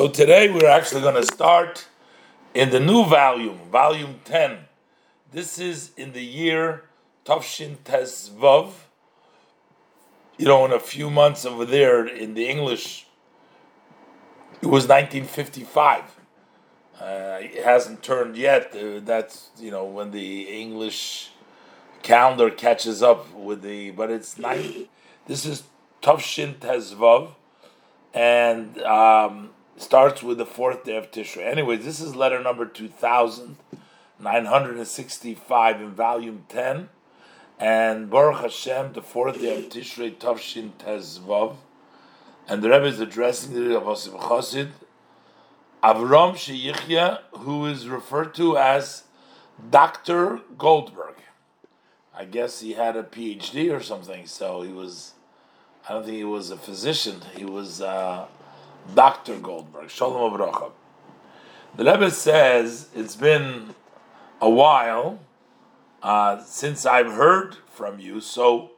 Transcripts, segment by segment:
So today we're actually going to start in the new volume, volume 10. This is in the year Tavshin Tezvav. You know, in a few months over there in the English, it was 1955. Uh, it hasn't turned yet. Uh, that's, you know, when the English calendar catches up with the, but it's nine. This is Tavshin Tezvav. And, um, starts with the fourth day of Tishrei. Anyways, this is letter number 2965 in volume 10. And Baruch Hashem, the fourth day of Tishrei, Tavshin Tezvav. And the Rebbe is addressing the Rebbe of Chosid, Avram Sheyichya, who is referred to as Dr. Goldberg. I guess he had a PhD or something, so he was, I don't think he was a physician, he was uh, Dr. Goldberg. Shalom Avrocha. The Rebbe says it's been a while uh, since I've heard from you, so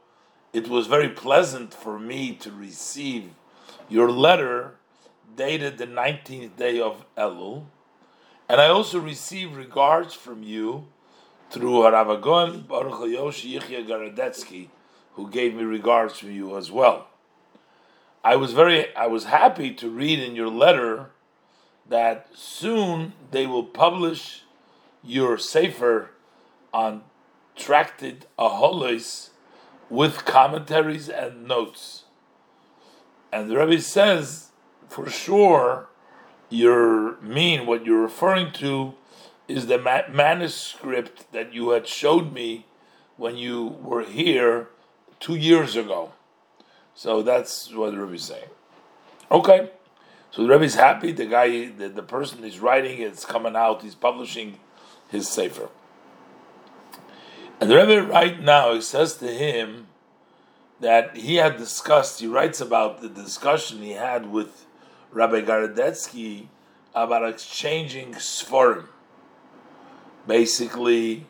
it was very pleasant for me to receive your letter dated the 19th day of Elul, and I also received regards from you through Haravagon Baruch Yoshi Yichya Gorodetsky, who gave me regards from you as well. I was very, I was happy to read in your letter that soon they will publish your sefer on Tractate Aholos with commentaries and notes. And the Rebbe says, for sure, you mean what you're referring to is the ma- manuscript that you had showed me when you were here two years ago. So that's what the Rebbe is saying. Okay. So the Rebbe is happy. The guy, the, the person is writing, it's coming out. He's publishing his sefer. And the Rebbe right now he says to him that he had discussed. He writes about the discussion he had with Rabbi Gorodetsky about exchanging sforim. Basically,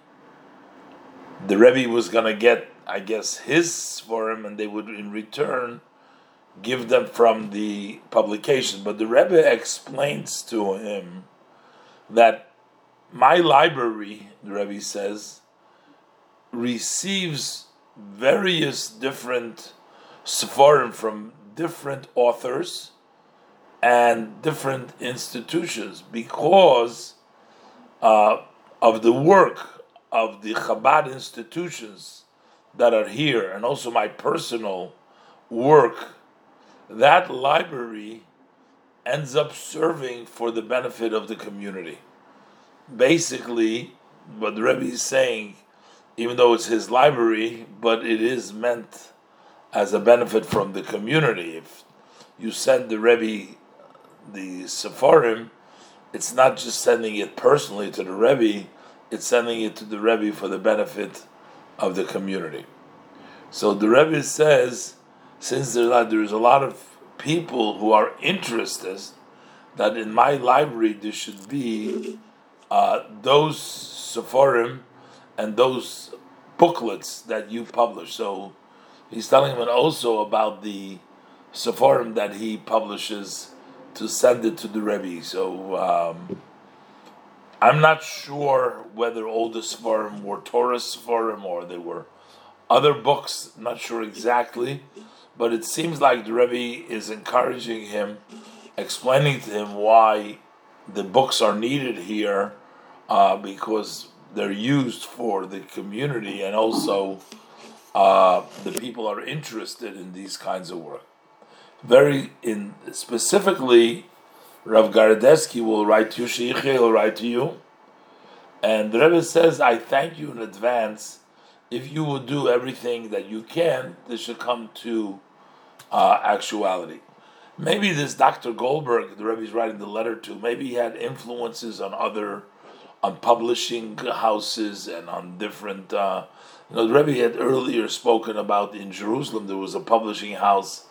the Rebbe was going to get I guess, his him, and they would in return give them from the publication. But the Rebbe explains to him that my library, the Rebbe says, receives various different seforim from different authors and different institutions because uh, of the work of the Chabad institutions that are here and also my personal work, that library ends up serving for the benefit of the community. Basically, what the Rebbe is saying, even though it's his library, but it is meant as a benefit from the community. If you send the Rebbe the Sepharim, it's not just sending it personally to the Rebbe, it's sending it to the Rebbe for the benefit of the community. So the Rebbe says, since there's a lot of people who are interested, that in my library there should be uh, those Sephorim and those booklets that you publish. So he's telling him also about the Sephorim that he publishes to send it to the Rebbe. So um, I'm not sure whether the Sephorim were Torah Sephorim or they were other books, not sure exactly, but it seems like the Rebbe is encouraging him, explaining to him why the books are needed here, uh, because they're used for the community and also uh, the people are interested in these kinds of work. Very in specifically Rav Gorodetsky will write to you, Sheikh will write to you. And the Rebbe says, I thank you in advance. If you will do everything that you can, this should come to uh, actuality. Maybe this Dr. Goldberg, the Rebbe is writing the letter to, maybe he had influences on other, on publishing houses and on different. Uh, you know, the Rebbe had earlier spoken about in Jerusalem there was a publishing house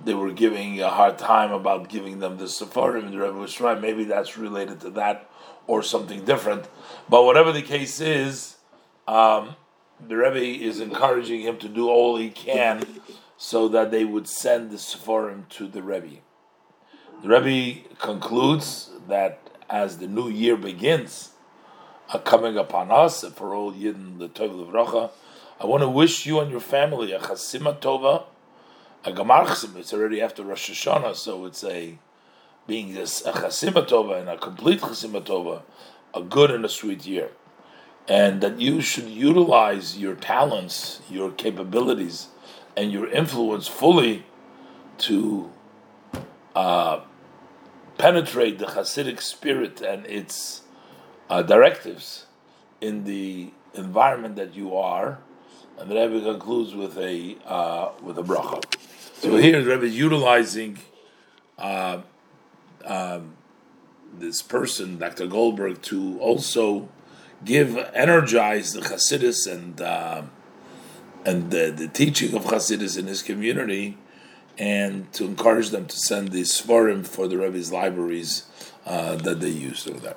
they were giving a hard time about giving them the Sepharim, and the Rebbe was trying. Maybe that's related to that or something different. But whatever the case is, um, the Rebbe is encouraging him to do all he can so that they would send the Sepharim to the Rebbe. The Rebbe concludes that as the new year begins, uh, coming upon us, for all Yidden, the Tov of Racha, I want to wish you and your family a Chasima Tova, a Gamar Chasim. It's already after Rosh Hashanah, so it's a being a Chasima Tova and a complete Chasima Tova, a good and a sweet year. And that you should utilize your talents, your capabilities, and your influence fully to uh, penetrate the Hasidic spirit and its uh, directives in the environment that you are. And the Rebbe concludes with a uh, with a bracha. So here the Rebbe is utilizing uh, um, this person, Dr. Goldberg, to also give energize the Hasidus and uh, and the, the teaching of Hasidus in his community and to encourage them to send these svarim for the Rebbe's libraries uh, that they use over there.